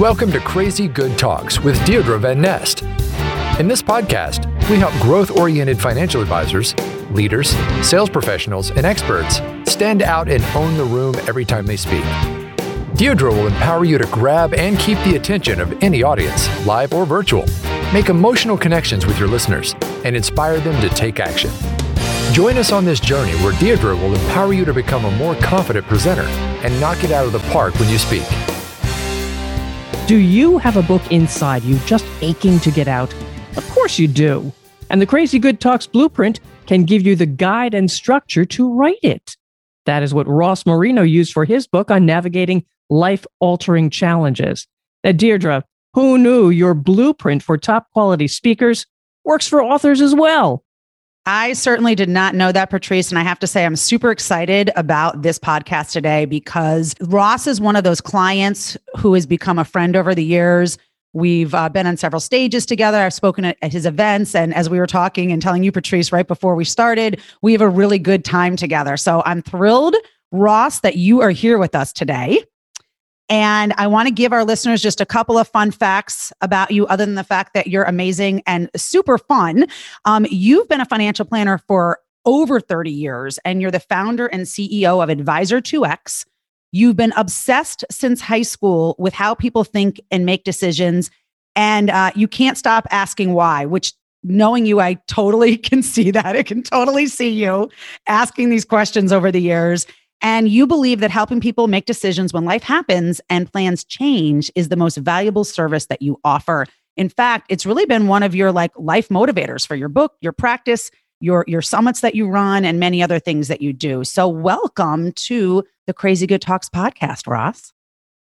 Welcome to Crazy Good Talks with Deirdre Van Nest. In this podcast, we help growth oriented financial advisors, leaders, sales professionals, and experts stand out and own the room every time they speak. Deirdre will empower you to grab and keep the attention of any audience, live or virtual, make emotional connections with your listeners, and inspire them to take action. Join us on this journey where Deirdre will empower you to become a more confident presenter and knock it out of the park when you speak. Do you have a book inside you just aching to get out? Of course you do. And the Crazy Good Talks Blueprint can give you the guide and structure to write it. That is what Ross Marino used for his book on navigating life altering challenges. Now, Deirdre, who knew your blueprint for top quality speakers works for authors as well? I certainly did not know that, Patrice. And I have to say, I'm super excited about this podcast today because Ross is one of those clients who has become a friend over the years. We've uh, been on several stages together. I've spoken at, at his events. And as we were talking and telling you, Patrice, right before we started, we have a really good time together. So I'm thrilled, Ross, that you are here with us today. And I want to give our listeners just a couple of fun facts about you, other than the fact that you're amazing and super fun. Um, you've been a financial planner for over 30 years, and you're the founder and CEO of Advisor 2X. You've been obsessed since high school with how people think and make decisions. And uh, you can't stop asking why, which knowing you, I totally can see that. I can totally see you asking these questions over the years. And you believe that helping people make decisions when life happens and plans change is the most valuable service that you offer. In fact, it's really been one of your like life motivators for your book, your practice, your your summits that you run and many other things that you do. So welcome to the Crazy Good Talks podcast, Ross.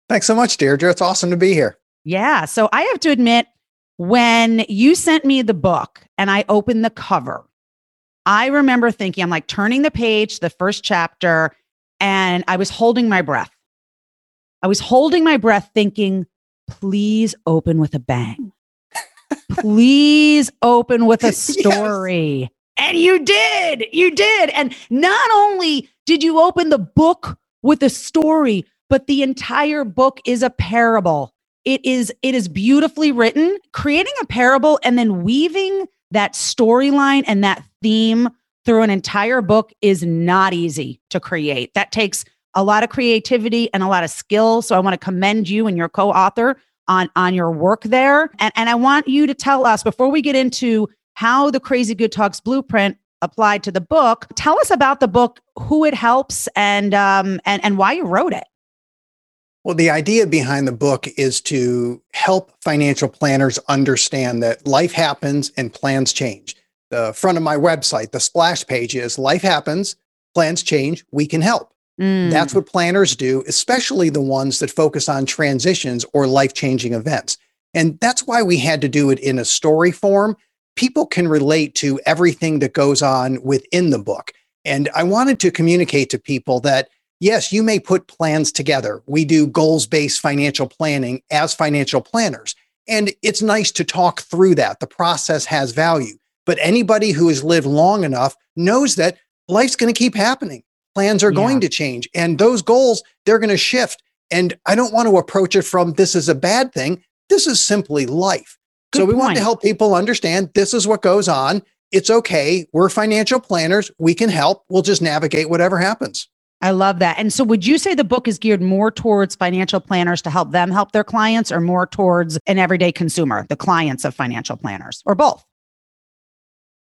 Thanks so much, Deirdre. It's awesome to be here. Yeah. So I have to admit, when you sent me the book and I opened the cover, I remember thinking, I'm like turning the page, the first chapter, and I was holding my breath. I was holding my breath thinking, please open with a bang. please open with a story. Yes. And you did. You did. And not only did you open the book with a story, but the entire book is a parable. It is it is beautifully written, creating a parable and then weaving that storyline and that theme through an entire book is not easy to create. That takes a lot of creativity and a lot of skill. So I want to commend you and your co-author on on your work there. And and I want you to tell us before we get into how the Crazy Good Talks blueprint applied to the book. Tell us about the book, who it helps, and um and and why you wrote it. Well, the idea behind the book is to help financial planners understand that life happens and plans change the front of my website, the splash page is life happens, plans change, we can help. Mm. That's what planners do, especially the ones that focus on transitions or life changing events. And that's why we had to do it in a story form. People can relate to everything that goes on within the book. And I wanted to communicate to people that, yes, you may put plans together. We do goals based financial planning as financial planners. And it's nice to talk through that. The process has value. But anybody who has lived long enough knows that life's going to keep happening. Plans are yeah. going to change and those goals, they're going to shift. And I don't want to approach it from this is a bad thing. This is simply life. Good so we point. want to help people understand this is what goes on. It's okay. We're financial planners. We can help. We'll just navigate whatever happens. I love that. And so, would you say the book is geared more towards financial planners to help them help their clients, or more towards an everyday consumer, the clients of financial planners, or both?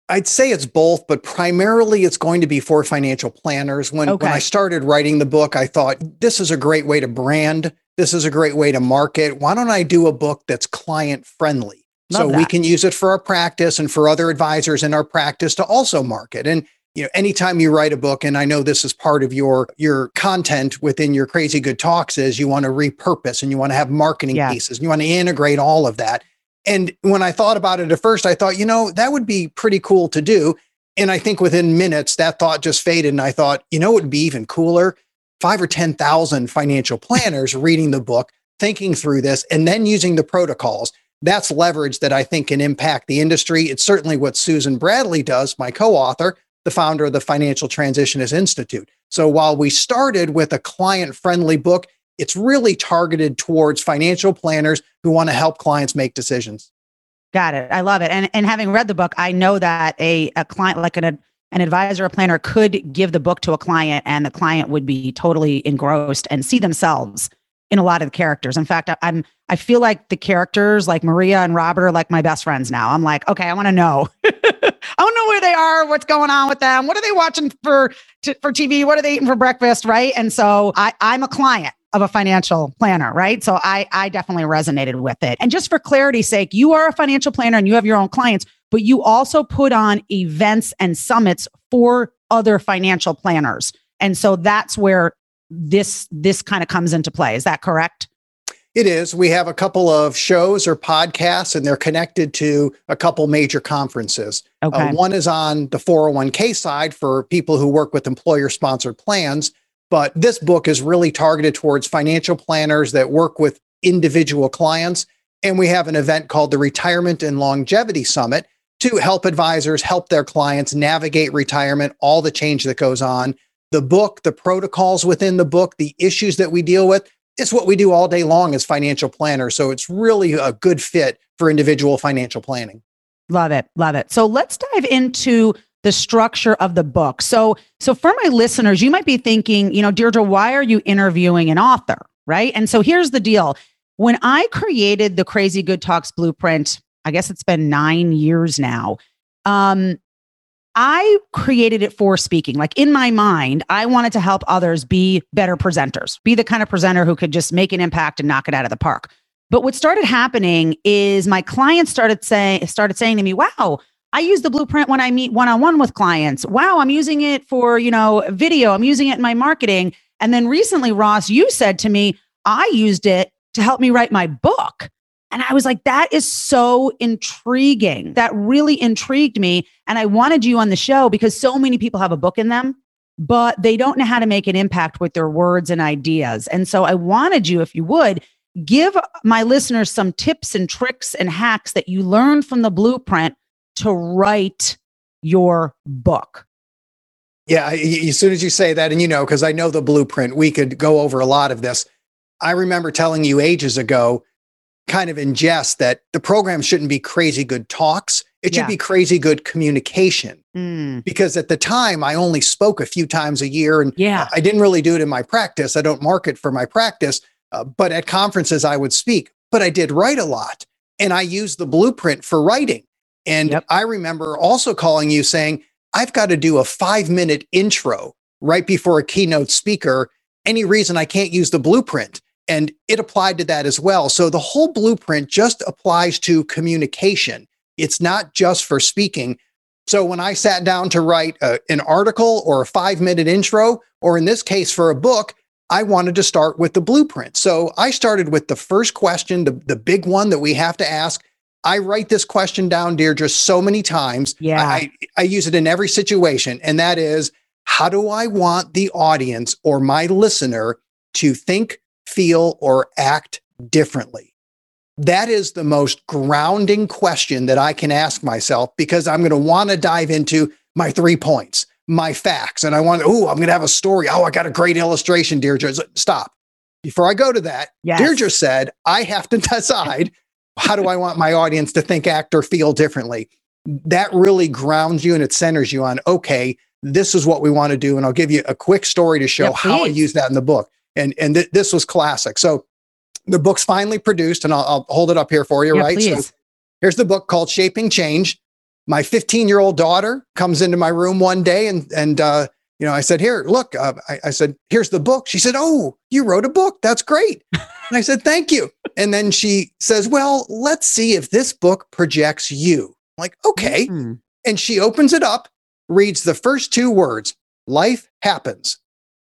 I'd say it's both, but primarily it's going to be for financial planners. When, okay. when I started writing the book, I thought this is a great way to brand. This is a great way to market. Why don't I do a book that's client friendly? Love so that. we can use it for our practice and for other advisors in our practice to also market. And you know, anytime you write a book, and I know this is part of your your content within your crazy good talks, is you want to repurpose and you want to have marketing yeah. pieces and you want to integrate all of that. And when I thought about it at first, I thought, you know, that would be pretty cool to do. And I think within minutes, that thought just faded. And I thought, you know, it would be even cooler five or 10,000 financial planners reading the book, thinking through this, and then using the protocols. That's leverage that I think can impact the industry. It's certainly what Susan Bradley does, my co author, the founder of the Financial Transitionist Institute. So while we started with a client friendly book, it's really targeted towards financial planners who want to help clients make decisions. Got it. I love it. And and having read the book, I know that a, a client like an an advisor or planner could give the book to a client and the client would be totally engrossed and see themselves in a lot of the characters. In fact, I, I'm I feel like the characters like Maria and Robert are like my best friends now. I'm like, okay, I want to know. I to know where they are, what's going on with them, what are they watching for t- for TV, what are they eating for breakfast, right? And so I I'm a client of a financial planner, right? So I I definitely resonated with it. And just for clarity's sake, you are a financial planner and you have your own clients, but you also put on events and summits for other financial planners. And so that's where this this kind of comes into play. Is that correct? It is. We have a couple of shows or podcasts, and they're connected to a couple major conferences. Uh, okay. Uh, one is on the 401k side for people who work with employer sponsored plans. But this book is really targeted towards financial planners that work with individual clients. And we have an event called the Retirement and Longevity Summit to help advisors help their clients navigate retirement, all the change that goes on. The book, the protocols within the book, the issues that we deal with, it's what we do all day long as financial planners. So it's really a good fit for individual financial planning. Love it. Love it. So let's dive into the structure of the book. So, so for my listeners, you might be thinking, you know, Deirdre, why are you interviewing an author? Right. And so here's the deal. When I created the Crazy Good Talks blueprint, I guess it's been nine years now. Um, I created it for speaking. Like in my mind, I wanted to help others be better presenters, be the kind of presenter who could just make an impact and knock it out of the park. But what started happening is my clients started saying started saying to me, "Wow, I use the blueprint when I meet one-on-one with clients. Wow, I'm using it for, you know, video. I'm using it in my marketing." And then recently, Ross, you said to me, "I used it to help me write my book." And I was like, that is so intriguing. That really intrigued me. And I wanted you on the show because so many people have a book in them, but they don't know how to make an impact with their words and ideas. And so I wanted you, if you would, give my listeners some tips and tricks and hacks that you learned from the blueprint to write your book. Yeah, as soon as you say that, and you know, because I know the blueprint, we could go over a lot of this. I remember telling you ages ago kind of in jest, that the program shouldn't be crazy good talks. It should yeah. be crazy good communication. Mm. Because at the time, I only spoke a few times a year and yeah. I didn't really do it in my practice. I don't market for my practice, uh, but at conferences, I would speak. But I did write a lot and I used the blueprint for writing. And yep. I remember also calling you saying, I've got to do a five minute intro right before a keynote speaker. Any reason I can't use the blueprint? And it applied to that as well. So the whole blueprint just applies to communication. It's not just for speaking. So when I sat down to write a, an article or a five minute intro, or in this case for a book, I wanted to start with the blueprint. So I started with the first question, the, the big one that we have to ask. I write this question down, Deirdre, so many times. Yeah. I, I use it in every situation. And that is, how do I want the audience or my listener to think, feel, or act differently? That is the most grounding question that I can ask myself because I'm going to want to dive into my three points, my facts, and I want, oh, I'm going to have a story. Oh, I got a great illustration, Deirdre. Stop. Before I go to that, yes. Deirdre said, I have to decide how do I want my audience to think, act, or feel differently. That really grounds you and it centers you on, okay, this is what we want to do. And I'll give you a quick story to show yeah, how I use that in the book and and th- this was classic. So the book's finally produced, and I'll, I'll hold it up here for you. Yeah, right. Please. So here's the book called Shaping Change. My 15 year old daughter comes into my room one day, and and uh, you know I said, "Here, look." Uh, I, I said, "Here's the book." She said, "Oh, you wrote a book. That's great." and I said, "Thank you." And then she says, "Well, let's see if this book projects you." I'm like, okay. Mm-hmm. And she opens it up, reads the first two words, "Life happens."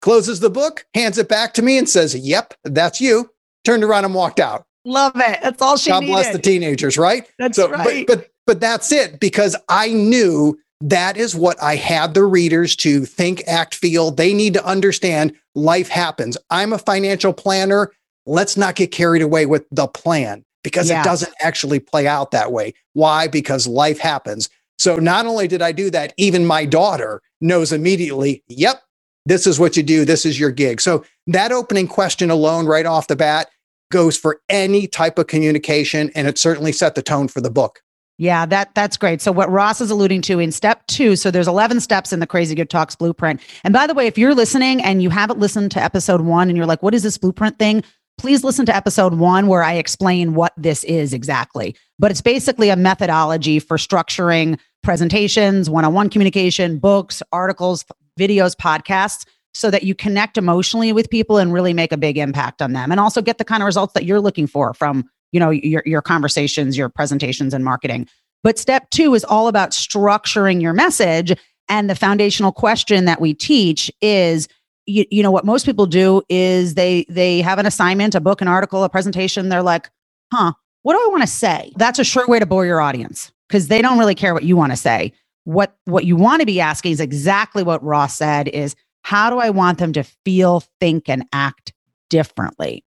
closes the book, hands it back to me, and says, Yep, that's you. Turned around and walked out. Love it. That's all she God needed. bless the teenagers, right? That's so, right. But, but but that's it because I knew that is what I had the readers to think, act, feel. They need to understand life happens. I'm a financial planner. Let's not get carried away with the plan because yeah. it doesn't actually play out that way. Why? Because life happens. So not only did I do that, even my daughter knows immediately, yep, This is what you do. This is your gig. So that opening question alone, right off the bat, goes for any type of communication. And it certainly set the tone for the book. Yeah, that that's great. So what Ross is alluding to in step 2, so there's 11 steps in the Crazy Good Talks blueprint. And by the way, if you're listening and you haven't listened to episode 1 and you're like, "What is this blueprint thing?" Please listen to episode 1 where I explain what this is exactly. But it's basically a methodology for structuring presentations, one-on-one communication, books, articles, videos, podcasts so that you connect emotionally with people and really make a big impact on them and also get the kind of results that you're looking for from you know your, your conversations your presentations and marketing. But step two is all about structuring your message. And the foundational question that we teach is you, you know what most people do is they they have an assignment a book an article a presentation. They're like huh what do i want to say? That's a sure way to bore your audience because they don't really care what you want to say. What what you want to be asking is exactly what ross said is how do i want them to feel think and act differently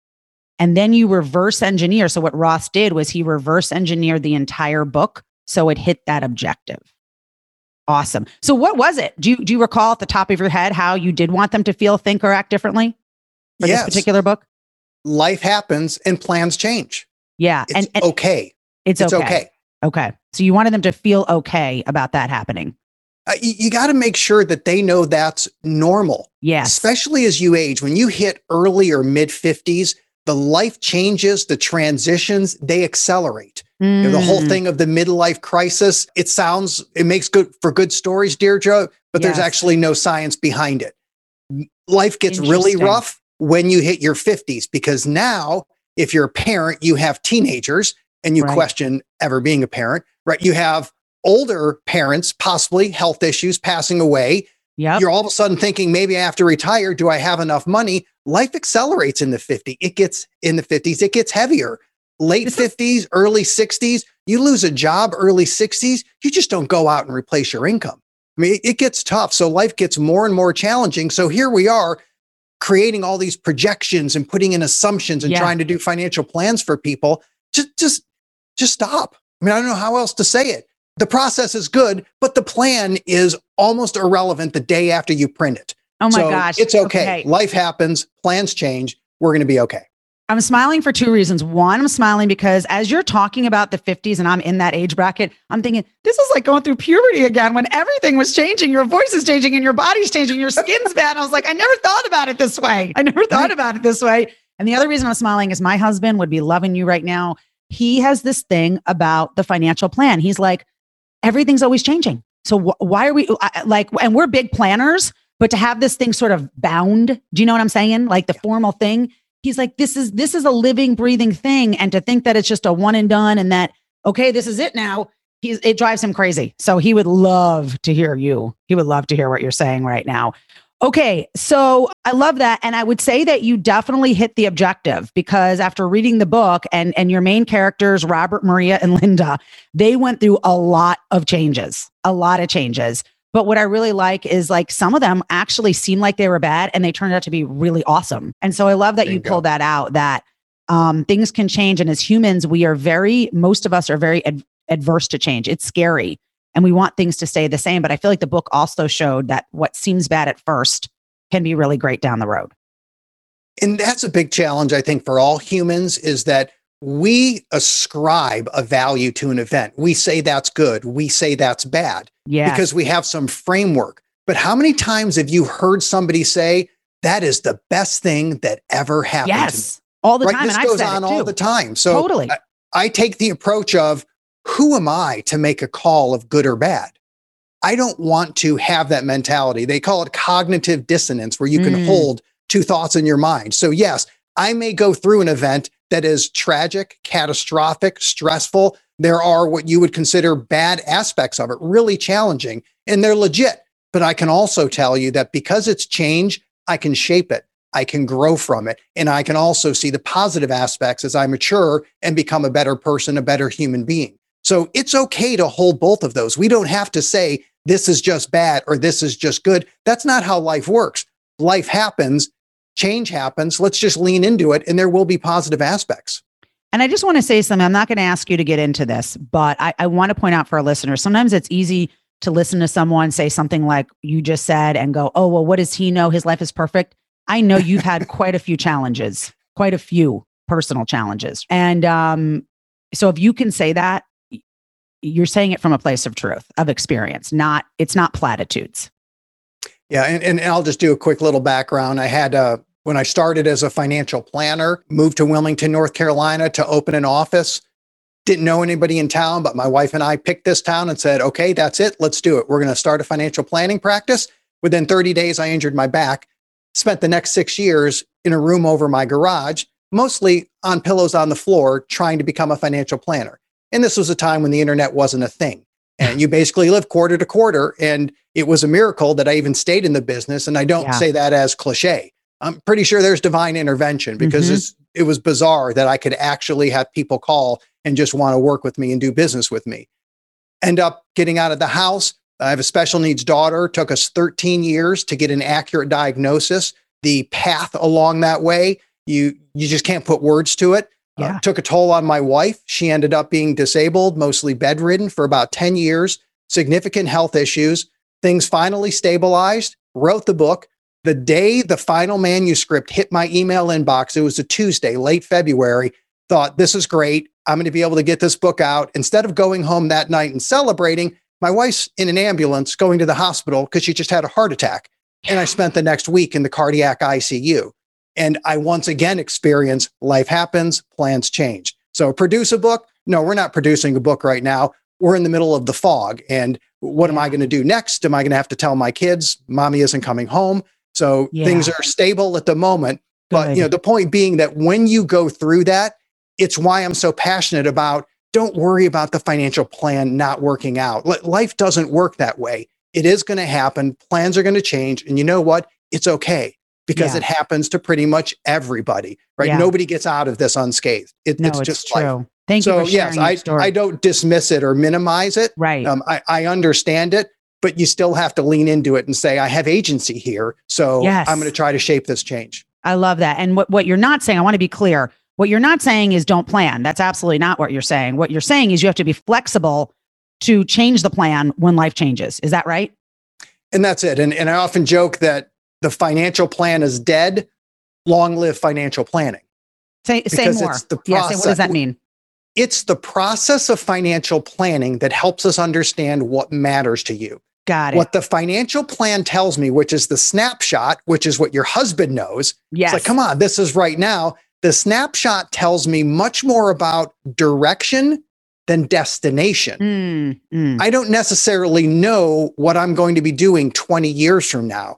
and then you reverse engineer. So what Ross did was he reverse engineered the entire book so it hit that objective. Awesome. So what was it? Do you do you recall at the top of your head how you did want them to feel, think, or act differently for yes. this particular book? Life happens and plans change. Yeah. It's and, and okay. It's, it's okay. okay. Okay. So you wanted them to feel okay about that happening. Uh, you, you got to make sure that they know that's normal. Yeah. Especially as you age. When you hit early or mid 50s, the life changes, the transitions, they accelerate. Mm. You know, the whole mm. thing of the midlife crisis, it sounds, it makes good for good stories, Deirdre, but yes. there's actually no science behind it. Life gets really rough when you hit your 50s because now, if you're a parent, you have teenagers and you right. question ever being a parent, right? You have older parents, possibly health issues, passing away. Yep. You're all of a sudden thinking, maybe I have to retire. Do I have enough money? Life accelerates in the 50. It gets in the 50s, it gets heavier. Late 50s, early 60s, you lose a job early 60s, you just don't go out and replace your income. I mean, it gets tough. So life gets more and more challenging. So here we are creating all these projections and putting in assumptions and yeah. trying to do financial plans for people. Just just just stop. I mean, I don't know how else to say it. The process is good, but the plan is almost irrelevant the day after you print it. Oh my so gosh. It's okay. okay. Life happens, plans change. We're going to be okay. I'm smiling for two reasons. One, I'm smiling because as you're talking about the 50s and I'm in that age bracket, I'm thinking this is like going through puberty again when everything was changing. Your voice is changing and your body's changing, your skin's bad. I was like, I never thought about it this way. I never thought about it this way. And the other reason I'm smiling is my husband would be loving you right now. He has this thing about the financial plan. He's like, everything's always changing. So wh- why are we uh, like, and we're big planners. But to have this thing sort of bound, do you know what I'm saying? Like the formal thing. He's like, this is this is a living, breathing thing. And to think that it's just a one and done and that, okay, this is it now. He's it drives him crazy. So he would love to hear you. He would love to hear what you're saying right now. Okay, so I love that and I would say that you definitely hit the objective because after reading the book and and your main characters Robert, Maria and Linda, they went through a lot of changes. A lot of changes. But what I really like is like some of them actually seem like they were bad and they turned out to be really awesome. And so I love that there you, you pulled that out that um, things can change. And as humans, we are very, most of us are very ad- adverse to change. It's scary and we want things to stay the same. But I feel like the book also showed that what seems bad at first can be really great down the road. And that's a big challenge, I think, for all humans is that we ascribe a value to an event. We say that's good. We say that's bad. Yeah. Because we have some framework. But how many times have you heard somebody say, that is the best thing that ever happened? Yes. All the right? time. This goes on all the time. So totally. I, I take the approach of who am I to make a call of good or bad? I don't want to have that mentality. They call it cognitive dissonance, where you can mm. hold two thoughts in your mind. So, yes, I may go through an event that is tragic, catastrophic, stressful. There are what you would consider bad aspects of it, really challenging, and they're legit. But I can also tell you that because it's change, I can shape it. I can grow from it. And I can also see the positive aspects as I mature and become a better person, a better human being. So it's okay to hold both of those. We don't have to say this is just bad or this is just good. That's not how life works. Life happens change happens. Let's just lean into it, and there will be positive aspects. And I just want to say something. I'm not going to ask you to get into this, but I, I want to point out for our listeners sometimes it's easy to listen to someone say something like you just said and go, oh, well, what does he know? His life is perfect. I know you've had quite a few challenges, quite a few personal challenges. And um, so if you can say that, you're saying it from a place of truth, of experience, not, it's not platitudes. Yeah. And, and I'll just do a quick little background. I had, uh, when I started as a financial planner, moved to Wilmington, North Carolina to open an office. Didn't know anybody in town, but my wife and I picked this town and said, okay, that's it. Let's do it. We're going to start a financial planning practice. Within 30 days, I injured my back. Spent the next six years in a room over my garage, mostly on pillows on the floor, trying to become a financial planner. And this was a time when the internet wasn't a thing. And you basically live quarter to quarter. And it was a miracle that I even stayed in the business. And I don't yeah. say that as cliche. I'm pretty sure there's divine intervention because mm-hmm. it was bizarre that I could actually have people call and just want to work with me and do business with me. End up getting out of the house. I have a special needs daughter. Took us 13 years to get an accurate diagnosis. The path along that way, you you just can't put words to it. Uh, yeah. Uh, took a toll on my wife. She ended up being disabled, mostly bedridden for about 10 years, significant health issues. Things finally stabilized, wrote the book. The day the final manuscript hit my email inbox, it was a Tuesday, late February, thought, this is great. I'm going to be able to get this book out. Instead of going home that night and celebrating, my wife's in an ambulance going to the hospital because she just had a heart attack. And I spent the next week in the cardiac ICU. And I once again experienced life happens, plans change. So produce a book? No, we're not producing a book right now. We're in the middle of the fog. And what am I going to do next? Am I going to have to tell my kids mommy isn't coming home? So yeah. things are stable at the moment. But you know, the point being that when you go through that, it's why I'm so passionate about don't worry about the financial plan not working out. Life doesn't work that way. It is going to happen. Plans are going to change. And you know what? It's okay because yeah. it happens to pretty much everybody, right? Yeah. Nobody gets out of this unscathed. It, no, it's, it's just true. Life. Thank so, you. So yes, I, I don't dismiss it or minimize it. Right. Um, I, I understand it, but you still have to lean into it and say, I have agency here. So yes. I'm going to try to shape this change. I love that. And what, what you're not saying, I want to be clear. What you're not saying is don't plan. That's absolutely not what you're saying. What you're saying is you have to be flexible to change the plan when life changes. Is that right? And that's it. And, and I often joke that the financial plan is dead. Long live financial planning. Say, say more. It's the process. Yeah, what does that mean? It's the process of financial planning that helps us understand what matters to you. Got it. What the financial plan tells me, which is the snapshot, which is what your husband knows. Yes. It's like, come on, this is right now. The snapshot tells me much more about direction than destination. Mm, mm. I don't necessarily know what I'm going to be doing 20 years from now.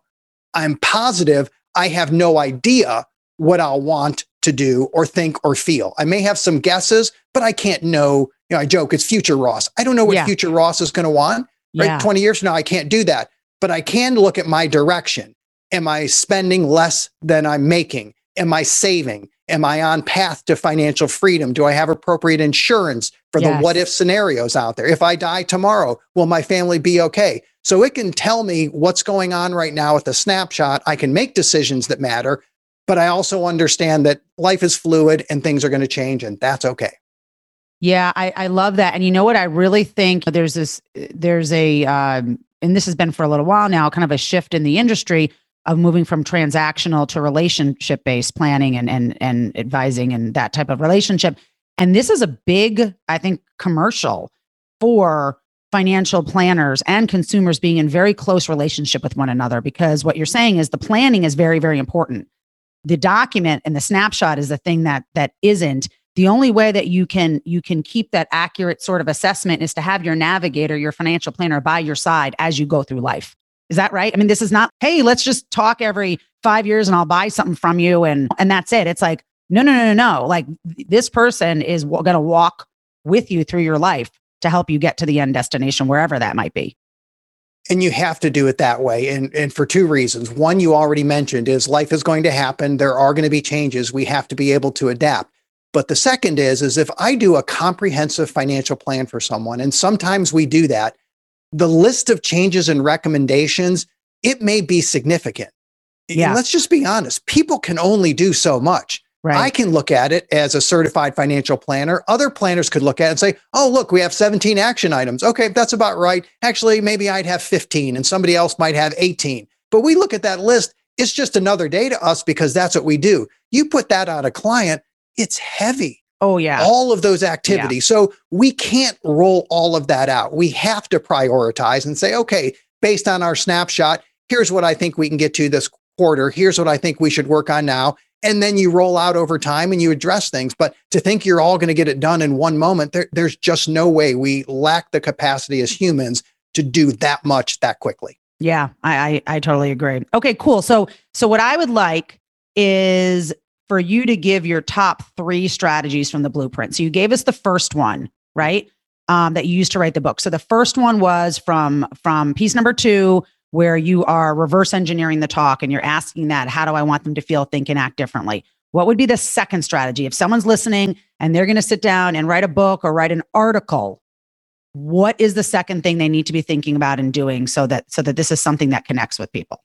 I'm positive I have no idea what I'll want to do or think or feel. I may have some guesses, but I can't know. You know, I joke, it's future Ross. I don't know what yeah. future Ross is going to want. Right. Yeah. 20 years from now, I can't do that. But I can look at my direction. Am I spending less than I'm making? Am I saving? Am I on path to financial freedom? Do I have appropriate insurance for yes. the what if scenarios out there? If I die tomorrow, will my family be okay? So it can tell me what's going on right now with a snapshot. I can make decisions that matter, but I also understand that life is fluid and things are going to change, and that's okay. Yeah, I, I love that. And you know what? I really think there's this, there's a, um, and this has been for a little while now, kind of a shift in the industry of moving from transactional to relationship based planning and, and, and advising and that type of relationship. And this is a big, I think, commercial for financial planners and consumers being in very close relationship with one another because what you're saying is the planning is very very important the document and the snapshot is the thing that that isn't the only way that you can you can keep that accurate sort of assessment is to have your navigator your financial planner by your side as you go through life is that right? I mean, this is not, hey, let's just talk every five years and I'll buy something from you and and that's it. It's like, no, no, no, no, no. Like this person is going to walk with you through your life to help you get to the end destination, wherever that might be. And you have to do it that way. And, and for two reasons. One, you already mentioned is life is going to happen. There are going to be changes. We have to be able to adapt. But the second is, is if I do a comprehensive financial plan for someone, and sometimes we do that, the list of changes and recommendations, it may be significant. Yeah. And let's just be honest, people can only do so much. Right. I can look at it as a certified financial planner. Other planners could look at it and say, oh, look, we have 17 action items. Okay, that's about right. Actually, maybe I'd have 15 and somebody else might have 18. But we look at that list, it's just another day to us because that's what we do. You put that on a client, it's heavy. oh yeah. All of those activities. So we can't roll all of that out. We have to prioritize and say, okay, based on our snapshot, here's what I think we can get to this quarter. Here's what I think we should work on now and then you roll out over time and you address things. But to think you're all going to get it done in one moment, there, there's just no way. We lack the capacity as humans to do that much that quickly. Yeah, I, I I totally agree. Okay, cool. So so what I would like is for you to give your top three strategies from the blueprint. So you gave us the first one, right? Um, that you used to write the book. So the first one was from from piece number two, where you are reverse engineering the talk and you're asking that, how do I want them to feel, think, and act differently? What would be the second strategy? If someone's listening and they're going to sit down and write a book or write an article, what is the second thing they need to be thinking about and doing so that so that this is something that connects with people?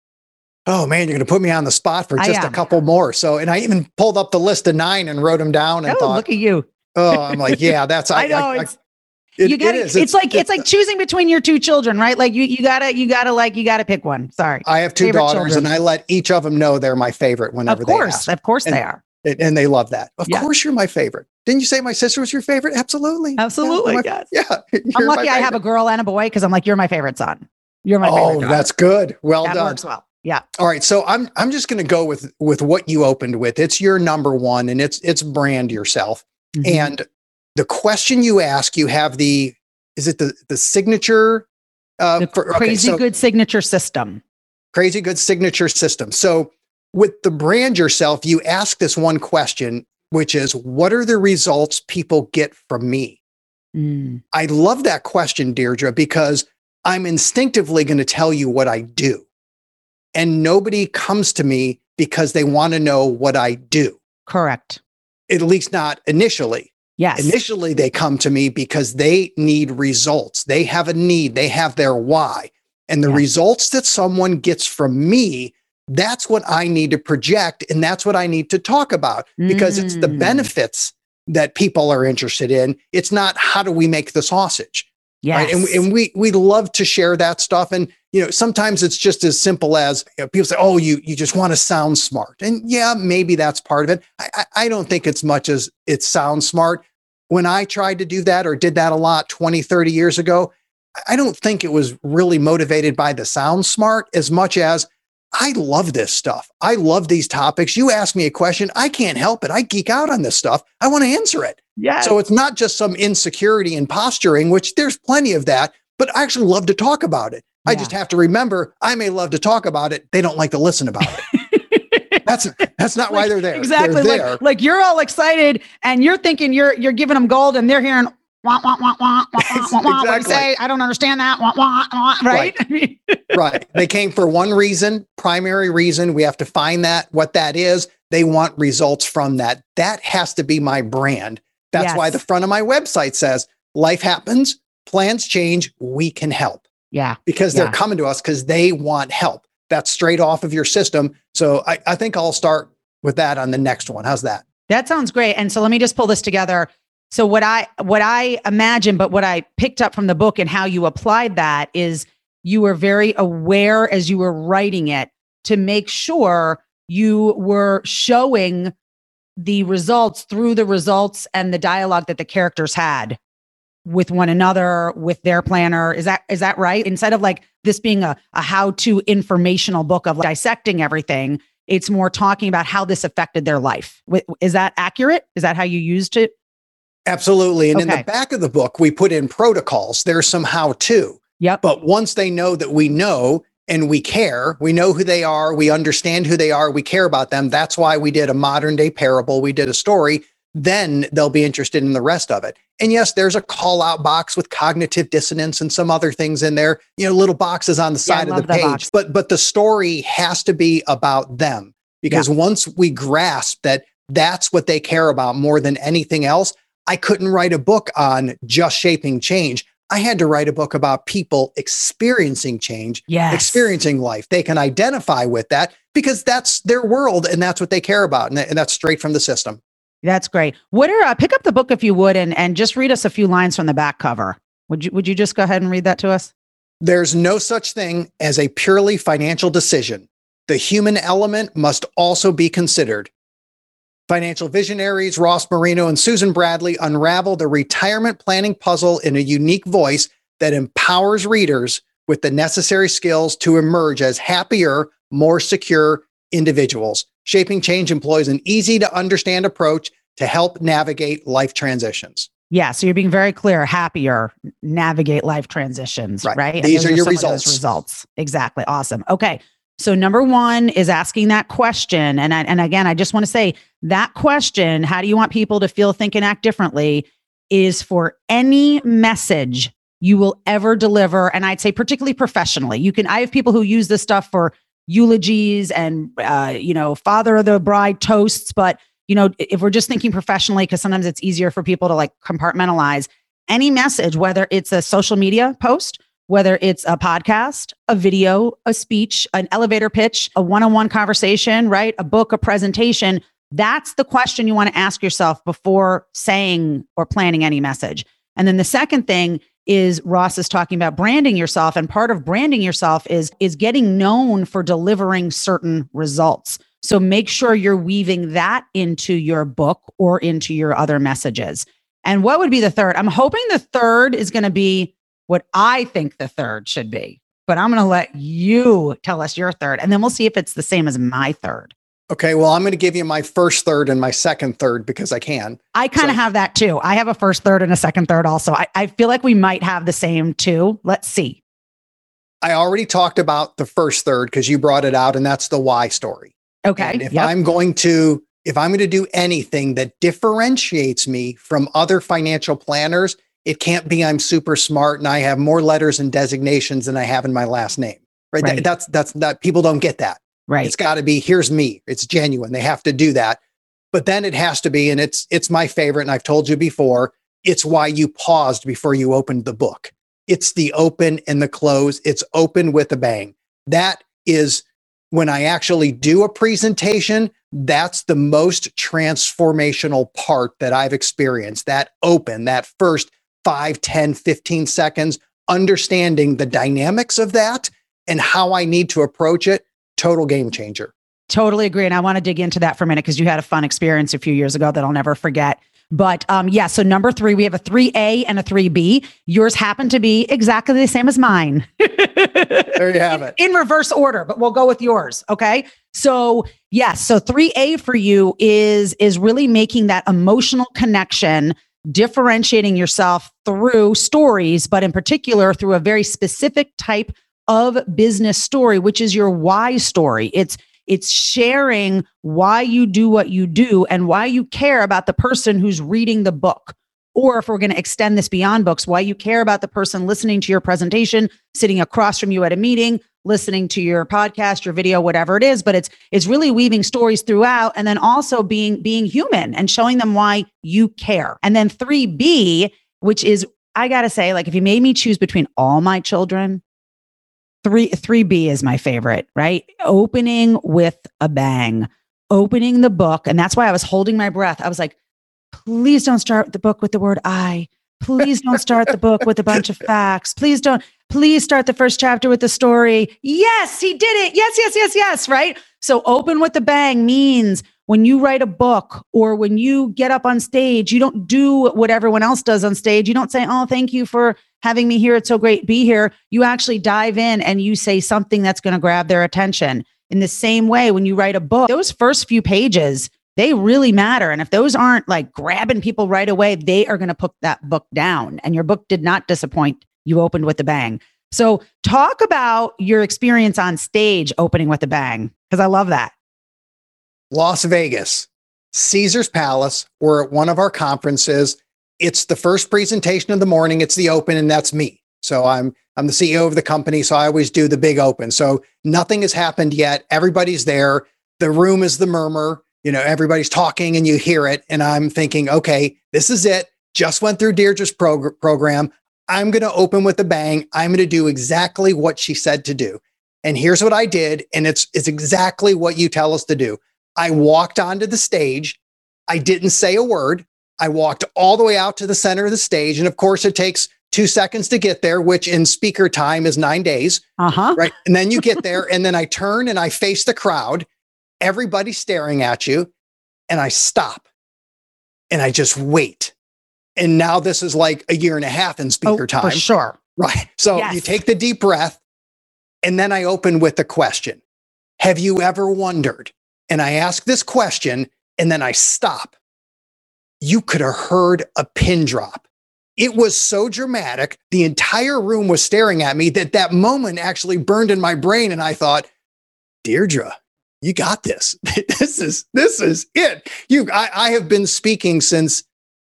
Oh man, you're going to put me on the spot for just a couple more. So, and I even pulled up the list of nine and wrote them down and Oh, thought, look at you. oh, I'm like, yeah, that's I know I, it's it- you got it is. it's, like it's like choosing between your two children, right? Like you you got to you got to like you got to pick one. Sorry. I have two favorite daughters, children. and I let each of them know they're my favorite whenever Of they course. ask, Of course they are. and, and they love that. Of Yeah. course, you're my favorite. Didn't you say my sister was your favorite? Absolutely, Yeah, Absolutely, my- yes. Yeah, I'm lucky I have a girl and a boy cuz I'm like you're my favorite son. You're my Oh, favorite. daughter. that's good. Well that done. works well. Yeah. All right, so I'm I'm just going to go with with what you opened with. It's your number one, and it's it's brand yourself. Mhm. And the question you ask, you have the is it the the signature? Uh, the for- okay, crazy so good signature system. crazy good signature system. So with the brand yourself, you ask this one question, which is, what are the results people get from me? Mm. I love that question, Deirdre, because I'm instinctively going to tell you what I do. And nobody comes to me because they want to know what I do, Correct. at least not initially. Yes. Initially, they come to me because they need results. They have a need, they have their why. And the Yeah. results that someone gets from me, that's what I need to project. And that's what I need to talk about because it's the Mm. benefits that people are interested in. It's not how do we make the sausage yes. right? And, and we we love to share that stuff. And you know, sometimes it's just as simple as you know, people say, "Oh, you you just want to sound smart," and yeah, maybe that's part of it. I, I don't think it's much as it sounds smart. When I tried to do that or did that a lot 20, 30 years ago, I- don't think it was really motivated by the sound smart as much as I love this stuff. I love these topics. You ask me a question, I can't help it. I geek out on this stuff. I want to answer it. yes. So it's not just some insecurity and posturing, which there's plenty of that, but I actually love to talk about it. I just have to remember I may love to talk about it. They don't like to listen about it. that's that's not like, why they're there. Exactly. They're like, there. like you're all excited and you're thinking you're you're giving them gold and they're hearing wah, wah, wah, wah, wah, wah, wah, exactly. say, I don't understand that. Wah, wah, wah, right. Right. right. They came for one reason, primary reason. We have to find that, what that is. They want results from that. That has to be my brand. That's yes. why the front of my website says life happens, plans change, we can help yeah. because Yeah. they're coming to us because they want help. That's straight off of your system. So I, I think I'll start with that on the next one. How's that? That sounds great. And so let me just pull this together. So what I what I imagine, but what I picked up from the book and how you applied that is you were very aware as you were writing it to make sure you were showing the results through the results and the dialogue that the characters had with one another with their planner is that is that right instead of like this being a, a how-to informational book of dissecting everything it's more talking about how this affected their life is that accurate is that how you used it Absolutely. And in the back of the book, we put in protocols. There's some how to, yep but once they know that we know and we care, we know who they are, we understand who they are, we care about them. That's why we did a modern day parable, we did a story. Then they'll be interested in the rest of it. And yes, there's a call out box with cognitive dissonance and some other things in there, you know, little boxes on the Yeah, side of the page. box. But but the story has to be about them because once we grasp that that's what they care about more than anything else, I couldn't write a book on just shaping change. I had to write a book about people experiencing change, yes. experiencing life. They can identify with that because that's their world and that's what they care about. And that's straight from the system. That's great. What are uh, pick up the book if you would, and and just read us a few lines from the back cover. Would you Would you just go ahead and read that to us? There's no such thing as a purely financial decision. The human element must also be considered. Financial visionaries Ross Marino and Susan Bradley unravel the retirement planning puzzle in a unique voice that empowers readers with the necessary skills to emerge as happier, more secure individuals. Shaping Change employs an easy to understand approach to help navigate life transitions. Yeah, so you're being very clear, happier, navigate life transitions, right? right? These are your results. results. Exactly. Awesome. Okay. So number one is asking that question. And I, and again, I just want to say that question, how do you want people to feel, think, and act differently, is for any message you will ever deliver. And I'd say particularly professionally. You can, I have people who use this stuff for eulogies and, uh, you know, father of the bride toasts. But, you know, if we're just thinking professionally, because sometimes it's easier for people to like compartmentalize any message, whether it's a social media post, whether it's a podcast, a video, a speech, an elevator pitch, a one on one conversation, right? A book, a presentation. That's the question you want to ask yourself before saying or planning any message. And then the second thing is Ross is talking about branding yourself and part of branding yourself is is getting known for delivering certain results. So make sure you're weaving that into your book or into your other messages. And what would be the third? I'm hoping the third is going to be what I think the third should be. But I'm going to let you tell us your third and then we'll see if it's the same as my third. Okay, well, I'm going to give you my first third and my second third because I can. I kind of so, have that too. I have a first third and a second third also. I, I feel like we might have the same too. Let's see. I already talked about the first third because you brought it out, and that's the why story. Okay. And if yep. I'm going to, if I'm going to do anything that differentiates me from other financial planners, it can't be I'm super smart and I have more letters and designations than I have in my last name. Right. right. That, that's that's that people don't get that. Right. It's got to be here's me. It's genuine. They have to do that. But then it has to be, and it's it's my favorite, and I've told you before, it's why you paused before you opened the book. It's the open and the close. It's open with a bang. That is when I actually do a presentation, that's the most transformational part that I've experienced. That open, that first 5, 10, 15 seconds, understanding the dynamics of that and how I need to approach it total game changer. Totally agree. And I want to dig into that for a minute because you had a fun experience a few years ago that I'll never forget. But um, yeah, so number three, we have a 3A and a 3B. Yours happen to be exactly the same as mine. there you have it. In, in reverse order, but we'll go with yours. Okay. So yes, so 3A for you is is really making that emotional connection, differentiating yourself through stories, but in particular through a very specific type of business story, which is your why story. It's it's sharing why you do what you do and why you care about the person who's reading the book. Or if we're going to extend this beyond books, why you care about the person listening to your presentation, sitting across from you at a meeting, listening to your podcast, your video, whatever it is. But it's it's really weaving stories throughout and then also being being human and showing them why you care. And then 3B, which is I gotta say, like if you made me choose between all my children, Three, 3B is my favorite, right? Opening with a bang, opening the book. And that's why I was holding my breath. I was like, please don't start the book with the word I. Please don't start the book with a bunch of facts. Please don't, please start the first chapter with the story. Yes, he did it. Yes, yes, yes, yes. Right. So open with the bang means when you write a book or when you get up on stage, you don't do what everyone else does on stage. You don't say, Oh, thank you for having me here. It's so great be here. You actually dive in and you say something that's going to grab their attention. In the same way, when you write a book, those first few pages, they really matter. And if those aren't like grabbing people right away, they are going to put that book down. And your book did not disappoint. You opened with a bang. So, talk about your experience on stage opening with a bang, because I love that. Las Vegas, Caesar's Palace. We're at one of our conferences. It's the first presentation of the morning. It's the open, and that's me. So I'm I'm the CEO of the company, so I always do the big open. So nothing has happened yet. Everybody's there. The room is the murmur. You know, everybody's talking, and you hear it. And I'm thinking, okay, this is it. Just went through Deirdre's prog- program. I'm going to open with a bang. I'm going to do exactly what she said to do. And here's what I did. And it's, it's exactly what you tell us to do. I walked onto the stage. I didn't say a word. I walked all the way out to the center of the stage. And of course, it takes two seconds to get there, which in speaker time is nine days. Uh huh. Right. And then you get there, and then I turn and I face the crowd. Everybody's staring at you. And I stop and I just wait. And now this is like a year and a half in speaker oh, time. For sure. Right. So Yes. you take the deep breath, and then I open with the question Have you ever wondered? And I ask this question, and then I stop. You could have heard a pin drop. It was so dramatic. The entire room was staring at me that that moment actually burned in my brain. And I thought, Deirdre, you got this. this is this is it. You I, I have been speaking since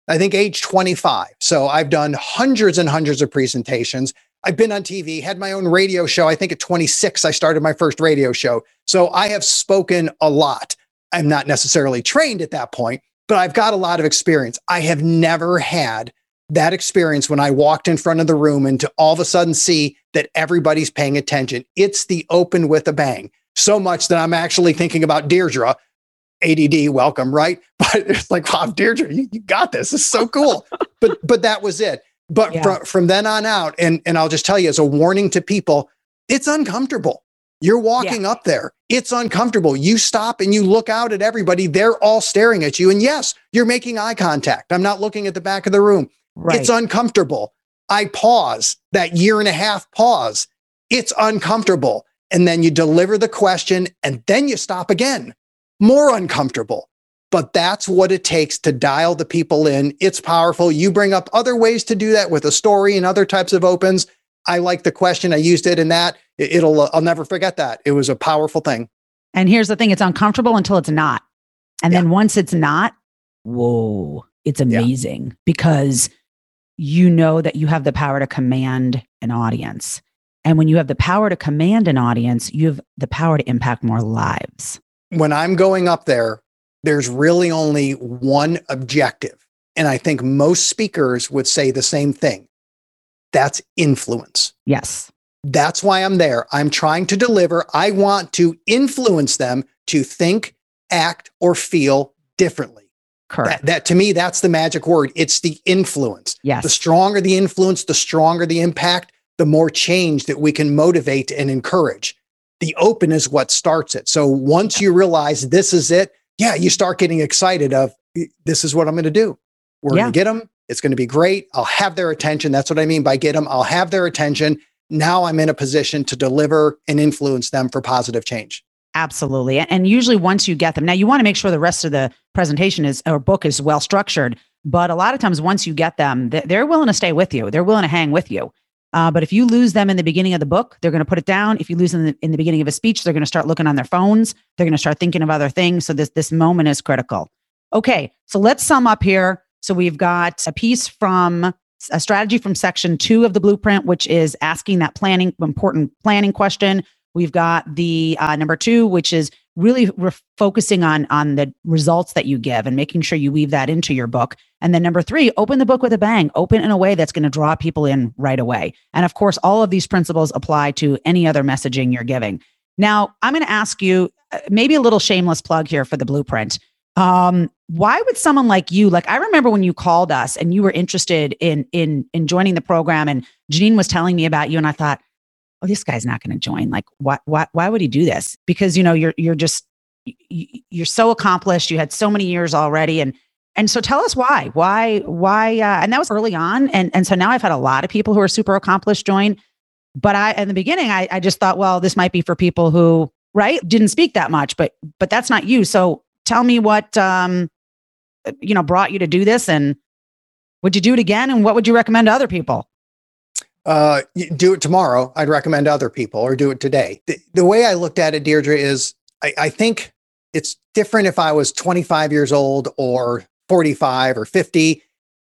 I think age 25. So I've done hundreds and hundreds of presentations. I've been on TV, had my own radio show. I think at 26, I started my first radio show. So I have spoken a lot. I'm not necessarily trained at that point, but I've got a lot of experience. I have never had that experience when I walked in front of the room and to all of a sudden see that everybody's paying attention. It's the open with a bang. So much that I'm actually thinking about Deirdre. ADD, welcome, right? But it's like, wow, Deirdre, you, you got this. It's so cool. but but that was it. But Yeah. from from then on out, and and I'll just tell you as a warning to people, it's uncomfortable. You're walking up there. It's uncomfortable. You stop and you look out at everybody. They're all staring at you. And yes, you're making eye contact. I'm not looking at the back of the room. Right. It's uncomfortable. I pause that year and a half pause. It's uncomfortable. And then you deliver the question and then you stop again. More uncomfortable. But that's what it takes to dial the people in. It's powerful. You bring up other ways to do that with a story and other types of opens. I like the question. I used it in that. It- It'll, uh, I'll never forget that. It was a powerful thing. And here's the thing it's uncomfortable until it's not. And then once it's not, whoa, it's amazing because you know that you have the power to command an audience. And when you have the power to command an audience, you have the power to impact more lives. when I'm going up there, there's really only one objective. And I think most speakers would say the same thing that's influence. Yes. That's why I'm there. I'm trying to deliver. I want to influence them to think, act, or feel differently. Correct. That, that to me, that's the magic word. It's the influence. yes. The stronger the influence, the stronger the impact, the more change that we can motivate and encourage. The open is what starts it. So once you realize this is it, yeah, you start getting excited of this is what I'm going to do. We're Yeah. going to get them. It's going to be great. I'll have their attention. That's what I mean by get them. I'll have their attention. Now I'm in a position to deliver and influence them for positive change. Absolutely. And usually once you get them, now you want to make sure the rest of the presentation is or book is well structured. But a lot of times once you get them, they're willing to stay with you. They're willing to hang with you. Uh, but if you lose them in the beginning of the book, they're going to put it down. If you lose them in the, in the beginning of a speech, they're going to start looking on their phones. They're going to start thinking of other things. So this this moment is critical. Okay, so let's sum up here. So we've got a piece from a strategy from section two of the blueprint, which is asking that planning important planning question. We've got the uh, number two, which is really re- focusing on on the results that you give and making sure you weave that into your book. And then number three, open the book with a bang. Open in a way that's going to draw people in right away. And of course, all of these principles apply to any other messaging you're giving. Now, I'm going to ask you uh, maybe a little shameless plug here for the blueprint. Um, why would someone like you, like I remember when you called us and you were interested in in in joining the program, and Janine was telling me about you, and I thought, oh, this guy's not going to join. Like, why why why would he do this? Because you know you're you're just you're so accomplished. You had so many years already, and and so tell us why why why. Uh, and that was early on, and and so now I've had a lot of people who are super accomplished join. But I in the beginning, I I just thought, well, this might be for people who right didn't speak that much, but but that's not you. So tell me what um you know brought you to do this and would you do it again and what would you recommend to other people uh, do it tomorrow. I'd recommend other people or do it today. The, the way I looked at it, Deirdre, is I, I think it's different if I was 25 years old or 45 or 50.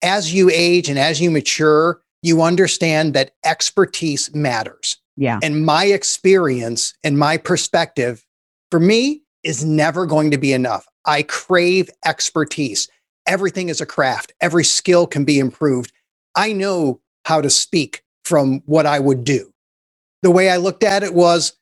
As you age and as you mature, you understand that expertise matters. yeah And my experience and my perspective for me is never going to be enough. I crave expertise. Everything is a craft, every skill can be improved. I know how to speak from what I would do. The way I looked at it was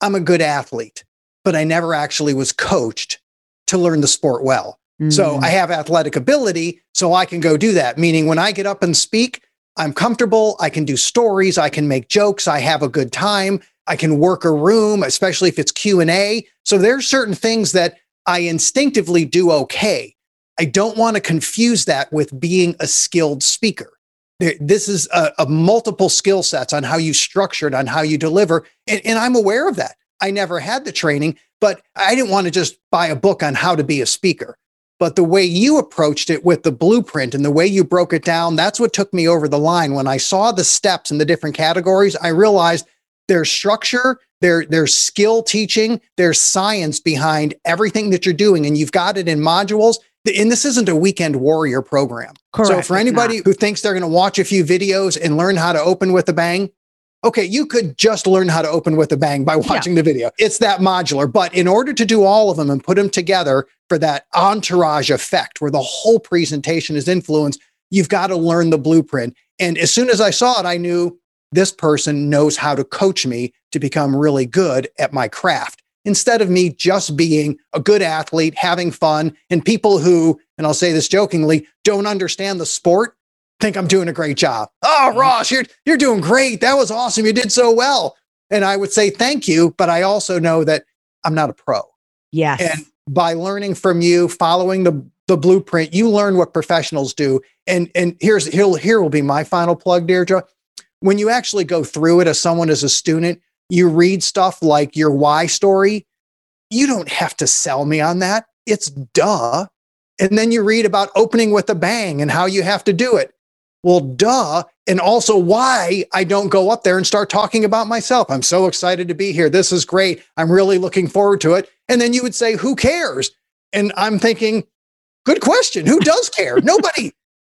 I'm a good athlete, but I never actually was coached to learn the sport well. Mm. So I have athletic ability, so I can go do that. Meaning when I get up and speak, I'm comfortable. I can do stories. I can make jokes. I have a good time. I can work a room, especially if it's Q and A. So there are certain things that I instinctively do okay. I don't want to confuse that with being a skilled speaker. This is a, a multiple skill sets on how you structure it, on how you deliver. And, and I'm aware of that. I never had the training, but I didn't want to just buy a book on how to be a speaker. But the way you approached it with the blueprint and the way you broke it down, that's what took me over the line. When I saw the steps in the different categories, I realized there's structure, there, there's skill teaching, there's science behind everything that you're doing, and you've got it in modules. And this isn't a weekend warrior program. Correct, so for anybody who thinks they're going to watch a few videos and learn how to open with a bang, okay, you could just learn how to open with a bang by watching yeah. the video. It's that modular. But in order to do all of them and put them together for that entourage effect where the whole presentation is influenced, you've got to learn the blueprint. And as soon as I saw it, I knew this person knows how to coach me to become really good at my craft instead of me just being a good athlete, having fun, and people who, and I'll say this jokingly, don't understand the sport think I'm doing a great job. Oh, Ross, you're you're doing great. That was awesome. You did so well. And I would say thank you, but I also know that I'm not a pro. Yes. And by learning from you, following the the blueprint, you learn what professionals do. And and here's here, here will be my final plug, Deirdre. When you actually go through it as someone as a student, you read stuff like your why story. You don't have to sell me on that. It's duh. And then you read about opening with a bang and how you have to do it. Well, duh. And also why I don't go up there and start talking about myself. I'm so excited to be here. This is great. I'm really looking forward to it. And then you would say, who cares? And I'm thinking, good question. Who does care? Nobody.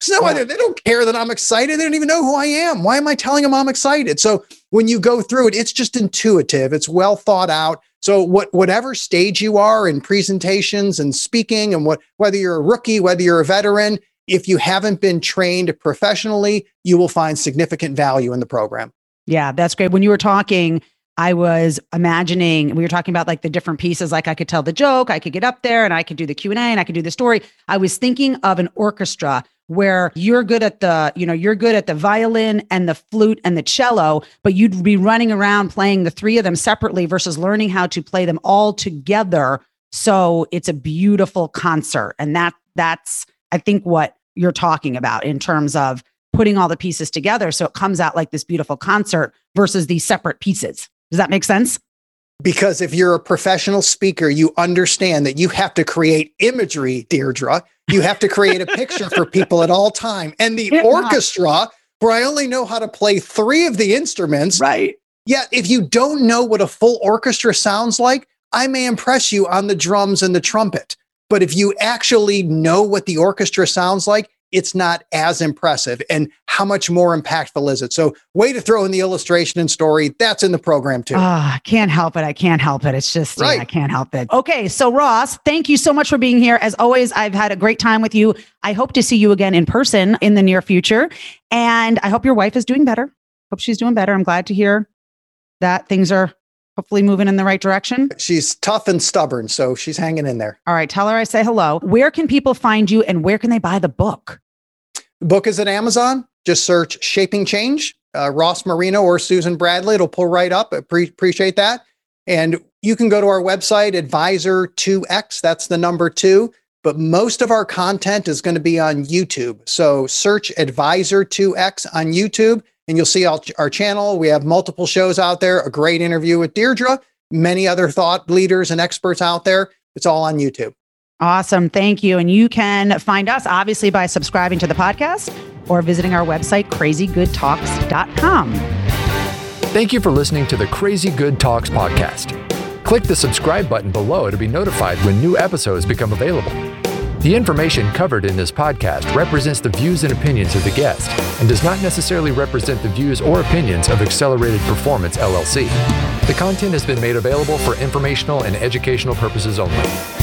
No, yeah. they don't care that I'm excited. They don't even know who I am. Why am I telling them I'm excited? So when you go through it, it's just intuitive. It's well thought out. So what, whatever stage you are in presentations and speaking, and what whether you're a rookie, whether you're a veteran, if you haven't been trained professionally, you will find significant value in the program. Yeah, that's great. When you were talking, I was imagining we were talking about like the different pieces like I could tell the joke, I could get up there and I could do the Q&A and I could do the story. I was thinking of an orchestra where you're good at the, you know, you're good at the violin and the flute and the cello, but you'd be running around playing the three of them separately versus learning how to play them all together. So it's a beautiful concert and that that's I think what you're talking about in terms of putting all the pieces together so it comes out like this beautiful concert versus these separate pieces. Does that make sense? Because if you're a professional speaker, you understand that you have to create imagery, Deirdre. You have to create a picture for people at all time. And the orchestra, where I only know how to play three of the instruments. Right. Yet, if you don't know what a full orchestra sounds like, I may impress you on the drums and the trumpet. But if you actually know what the orchestra sounds like, it's not as impressive. And how much more impactful is it? So, way to throw in the illustration and story. That's in the program too. Ah, uh, can't help it. I can't help it. It's just, right. Yeah, I can't help it. Okay. So, Ross, thank you so much for being here. As always, I've had a great time with you. I hope to see you again in person in the near future. And I hope your wife is doing better. Hope she's doing better. I'm glad to hear that things are hopefully moving in the right direction. She's tough and stubborn, so she's hanging in there. All right, tell her I say hello. Where can people find you and where can they buy the book? Book is at Amazon. Just search Shaping Change, uh, Ross Marino or Susan Bradley. It'll pull right up. Pre- appreciate that. And you can go to our website, Advisor2X. That's the number two. But most of our content is going to be on YouTube. So search Advisor2X on YouTube and you'll see our channel. We have multiple shows out there, a great interview with Deirdre, many other thought leaders and experts out there. It's all on YouTube. Awesome. Thank you. And you can find us obviously by subscribing to the podcast or visiting our website, crazygoodtalks.com. Thank you for listening to the Crazy Good Talks podcast. Click the subscribe button below to be notified when new episodes become available. The information covered in this podcast represents the views and opinions of the guest and does not necessarily represent the views or opinions of Accelerated Performance LLC. The content has been made available for informational and educational purposes only.